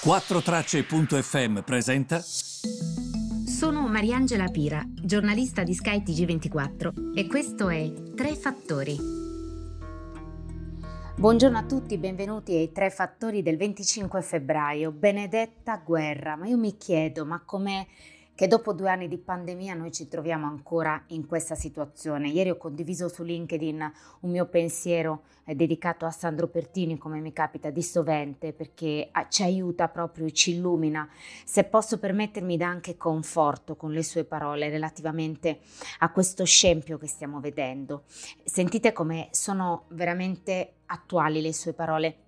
4Tracce.fm presenta. Sono Mariangela Pira, giornalista di Sky TG24 e questo è Tre Fattori. Buongiorno a tutti, benvenuti ai Tre Fattori del 25 febbraio. Benedetta guerra, ma io mi chiedo, ma com'è che dopo due anni di pandemia noi ci troviamo ancora in questa situazione. Ieri ho condiviso su LinkedIn un mio pensiero eh, dedicato a Sandro Pertini, come mi capita di sovente, perché ah, ci aiuta proprio, ci illumina. Se posso permettermi, dà anche conforto con le sue parole relativamente a questo scempio che stiamo vedendo. Sentite come sono veramente attuali le sue parole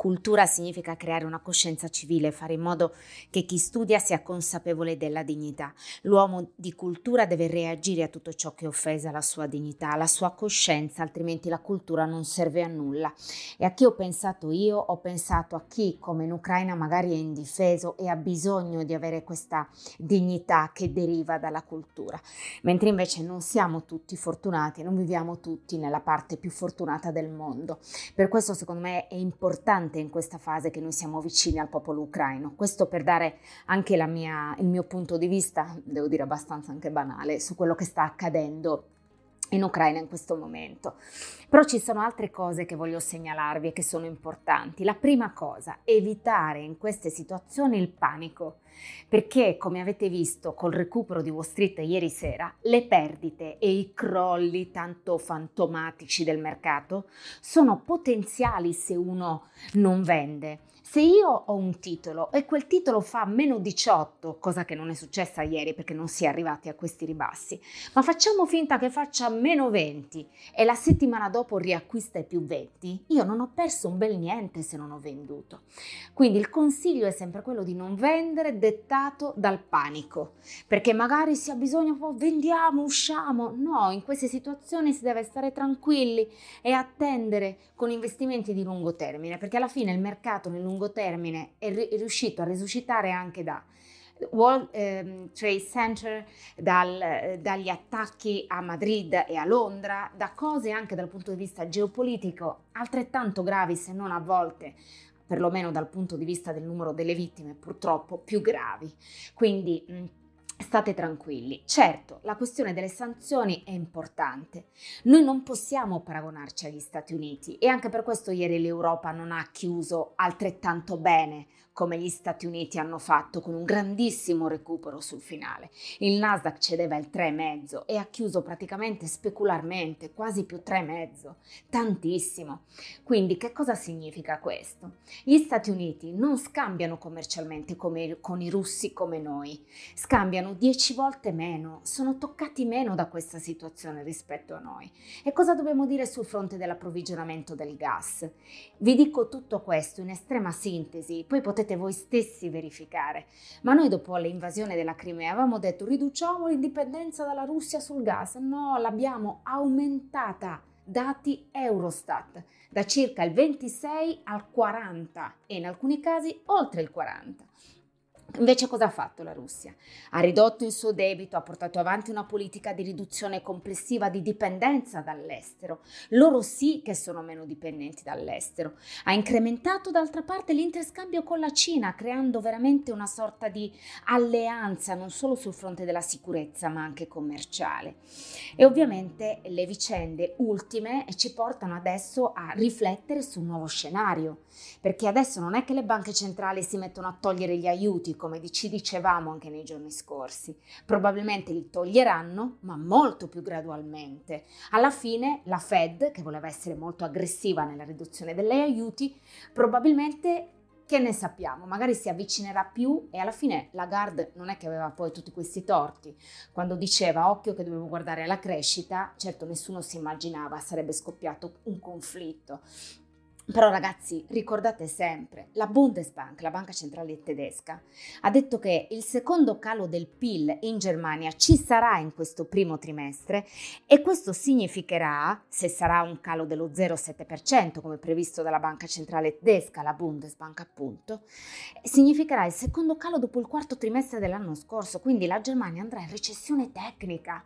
Cultura significa creare una coscienza civile, fare in modo che chi studia sia consapevole della dignità. L'uomo di cultura deve reagire a tutto ciò che offesa la sua dignità, la sua coscienza, altrimenti la cultura non serve a nulla. E a chi ho pensato io? Ho pensato a chi, come in Ucraina, magari è indifeso e ha bisogno di avere questa dignità che deriva dalla cultura. Mentre invece non siamo tutti fortunati, non viviamo tutti nella parte più fortunata del mondo. Per questo secondo me è importante importante in questa fase che noi siamo vicini al popolo ucraino. Questo per dare anche mia, il mio punto di vista, devo dire abbastanza anche banale, su quello che sta accadendo in Ucraina in questo momento. Però ci sono altre cose che voglio segnalarvi e che sono importanti. La prima cosa, evitare in queste situazioni il panico, perché come avete visto col recupero di Wall Street ieri sera, le perdite e i crolli tanto fantomatici del mercato sono potenziali se uno non vende. Se io ho un titolo e quel titolo fa meno 18, cosa che non è successa ieri perché non si è arrivati a questi ribassi, ma facciamo finta che faccia meno 20 e la settimana dopo riacquista i più 20, io non ho perso un bel niente se non ho venduto. Quindi il consiglio è sempre quello di non vendere dettato dal panico, perché magari si ha bisogno, oh, vendiamo, usciamo. No, in queste situazioni si deve stare tranquilli e attendere con investimenti di lungo termine, perché alla fine il mercato nel lungo lungo termine è riuscito a risuscitare anche da World eh, Trade Center, dal, dagli attacchi a Madrid e a Londra, da cose anche dal punto di vista geopolitico altrettanto gravi, se non a volte perlomeno dal punto di vista del numero delle vittime, purtroppo più gravi. Quindi State tranquilli. Certo, la questione delle sanzioni è importante. Noi non possiamo paragonarci agli Stati Uniti e anche per questo ieri l'Europa non ha chiuso altrettanto bene come gli Stati Uniti hanno fatto con un grandissimo recupero sul finale. Il Nasdaq cedeva il 3,5 e ha chiuso praticamente specularmente, quasi più 3,5, tantissimo. Quindi che cosa significa questo? Gli Stati Uniti non scambiano commercialmente come, con i russi come noi, scambiano 10 volte meno, sono toccati meno da questa situazione rispetto a noi. E cosa dobbiamo dire sul fronte dell'approvvigionamento del gas? Vi dico tutto questo in estrema sintesi, poi potete voi stessi verificare. Ma noi dopo l'invasione della Crimea avevamo detto riduciamo l'indipendenza dalla Russia sul gas. No, l'abbiamo aumentata. Dati Eurostat da circa il 26 al 40 e in alcuni casi oltre il 40. Invece cosa ha fatto la Russia? Ha ridotto il suo debito, ha portato avanti una politica di riduzione complessiva di dipendenza dall'estero. Loro sì che sono meno dipendenti dall'estero. Ha incrementato d'altra parte l'interscambio con la Cina, creando veramente una sorta di alleanza non solo sul fronte della sicurezza ma anche commerciale. E ovviamente le vicende ultime ci portano adesso a riflettere sul nuovo scenario, perché adesso non è che le banche centrali si mettono a togliere gli aiuti come ci dicevamo anche nei giorni scorsi. Probabilmente li toglieranno, ma molto più gradualmente. Alla fine la Fed, che voleva essere molto aggressiva nella riduzione degli aiuti, probabilmente che ne sappiamo? Magari si avvicinerà più e alla fine Lagarde non è che aveva poi tutti questi torti. Quando diceva occhio che dovevo guardare alla crescita, certo nessuno si immaginava sarebbe scoppiato un conflitto. Però ragazzi, ricordate sempre, la Bundesbank, la banca centrale tedesca, ha detto che il secondo calo del PIL in Germania ci sarà in questo primo trimestre e questo significherà, se sarà un calo dello 0,7% come previsto dalla banca centrale tedesca, la Bundesbank appunto, significherà il secondo calo dopo il quarto trimestre dell'anno scorso, quindi la Germania andrà in recessione tecnica.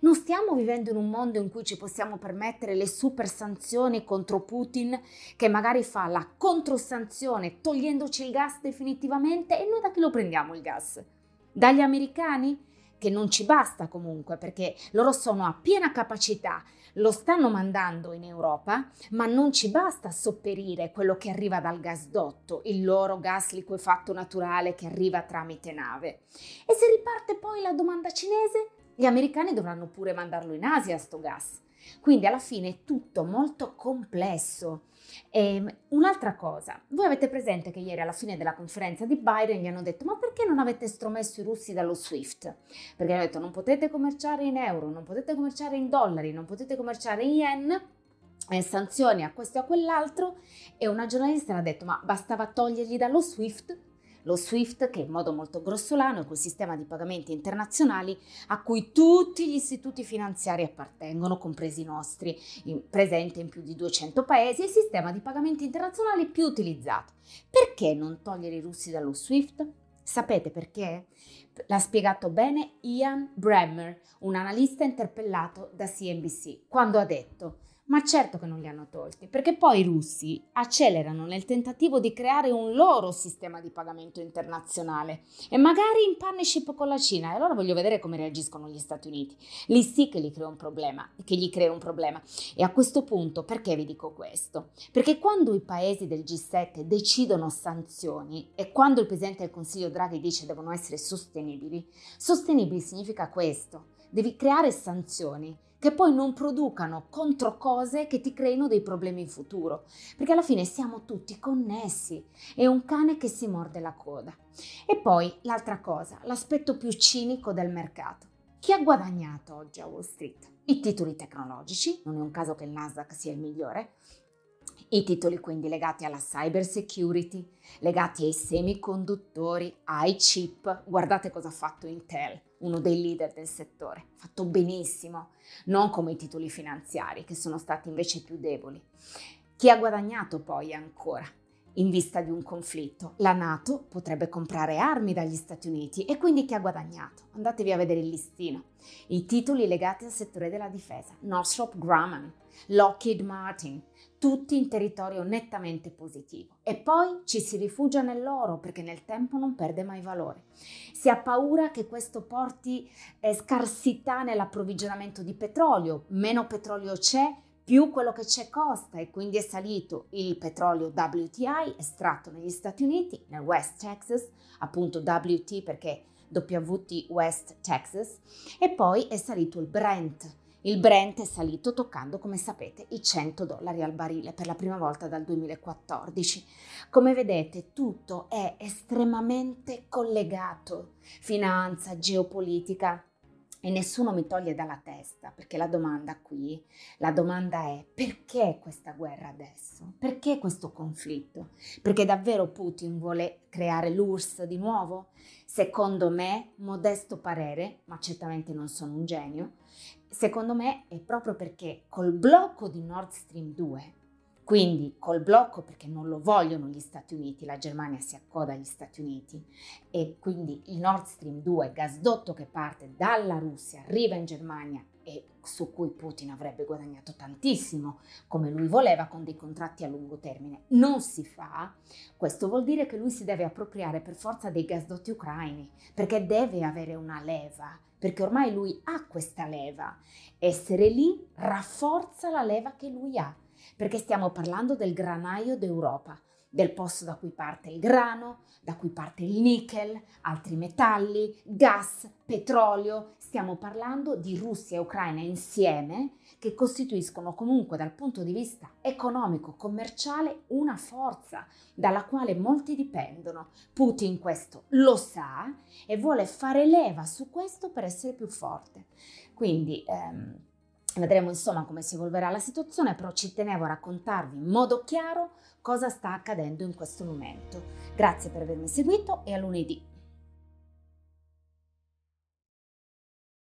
Non stiamo vivendo in un mondo in cui ci possiamo permettere le super sanzioni contro Putin che magari fa la controsanzione togliendoci il gas definitivamente e noi da chi lo prendiamo il gas? Dagli americani? Che non ci basta comunque perché loro sono a piena capacità, lo stanno mandando in Europa, ma non ci basta sopperire quello che arriva dal gasdotto, il loro gas liquefatto naturale che arriva tramite nave. E se riparte poi la domanda cinese? Gli americani dovranno pure mandarlo in Asia sto gas. Quindi alla fine è tutto molto complesso. Ehm, un'altra cosa, voi avete presente che ieri alla fine della conferenza di Biden gli hanno detto ma perché non avete estromesso i russi dallo SWIFT? Perché hanno detto non potete commerciare in euro, non potete commerciare in dollari, non potete commerciare in yen, eh, sanzioni a questo e a quell'altro e una giornalista ha detto ma bastava togliergli dallo SWIFT lo SWIFT che in modo molto grossolano è quel sistema di pagamenti internazionali a cui tutti gli istituti finanziari appartengono, compresi i nostri, in, presente in più di 200 paesi, è il sistema di pagamenti internazionali più utilizzato. Perché non togliere i russi dallo SWIFT? Sapete perché? L'ha spiegato bene Ian Bremmer, un analista interpellato da CNBC, quando ha detto ma certo che non li hanno tolti, perché poi i russi accelerano nel tentativo di creare un loro sistema di pagamento internazionale e magari in partnership con la Cina. E allora voglio vedere come reagiscono gli Stati Uniti. Lì sì che gli crea un problema, che gli crea un problema. E a questo punto, perché vi dico questo? Perché quando i paesi del G7 decidono sanzioni e quando il Presidente del Consiglio Draghi dice devono essere sostenibili, sostenibili significa questo. Devi creare sanzioni che poi non producano contro cose che ti creino dei problemi in futuro, perché alla fine siamo tutti connessi, è un cane che si morde la coda. E poi l'altra cosa, l'aspetto più cinico del mercato. Chi ha guadagnato oggi a Wall Street? I titoli tecnologici, non è un caso che il Nasdaq sia il migliore, i titoli quindi legati alla cyber security, legati ai semiconduttori, ai chip. Guardate cosa ha fatto Intel, uno dei leader del settore. Fatto benissimo, non come i titoli finanziari che sono stati invece più deboli. Chi ha guadagnato poi ancora? In vista di un conflitto, la Nato potrebbe comprare armi dagli Stati Uniti e quindi chi ha guadagnato? Andatevi a vedere il listino. I titoli legati al settore della difesa, Northrop Grumman, Lockheed Martin, tutti in territorio nettamente positivo. E poi ci si rifugia nell'oro perché nel tempo non perde mai valore. Si ha paura che questo porti eh, scarsità nell'approvvigionamento di petrolio, meno petrolio c'è, più quello che c'è costa e quindi è salito il petrolio WTI estratto negli Stati Uniti, nel West Texas, appunto WT perché WT West Texas, e poi è salito il Brent il Brent è salito toccando, come sapete, i 100 dollari al barile per la prima volta dal 2014. Come vedete, tutto è estremamente collegato. Finanza, geopolitica, e nessuno mi toglie dalla testa, perché la domanda qui, la domanda è perché questa guerra adesso? Perché questo conflitto? Perché davvero Putin vuole creare l'URSS di nuovo? Secondo me, modesto parere, ma certamente non sono un genio, secondo me è proprio perché col blocco di Nord Stream 2 quindi col blocco perché non lo vogliono gli Stati Uniti, la Germania si accoda agli Stati Uniti e quindi il Nord Stream 2, gasdotto che parte dalla Russia, arriva in Germania e su cui Putin avrebbe guadagnato tantissimo, come lui voleva, con dei contratti a lungo termine, non si fa, questo vuol dire che lui si deve appropriare per forza dei gasdotti ucraini, perché deve avere una leva, perché ormai lui ha questa leva. Essere lì rafforza la leva che lui ha perché stiamo parlando del granaio d'Europa, del posto da cui parte il grano, da cui parte il nickel, altri metalli, gas, petrolio. Stiamo parlando di Russia e Ucraina insieme che costituiscono comunque dal punto di vista economico, commerciale, una forza dalla quale molti dipendono. Putin questo lo sa e vuole fare leva su questo per essere più forte. Quindi ehm, Vedremo insomma come si evolverà la situazione, però ci tenevo a raccontarvi in modo chiaro cosa sta accadendo in questo momento. Grazie per avermi seguito e a lunedì.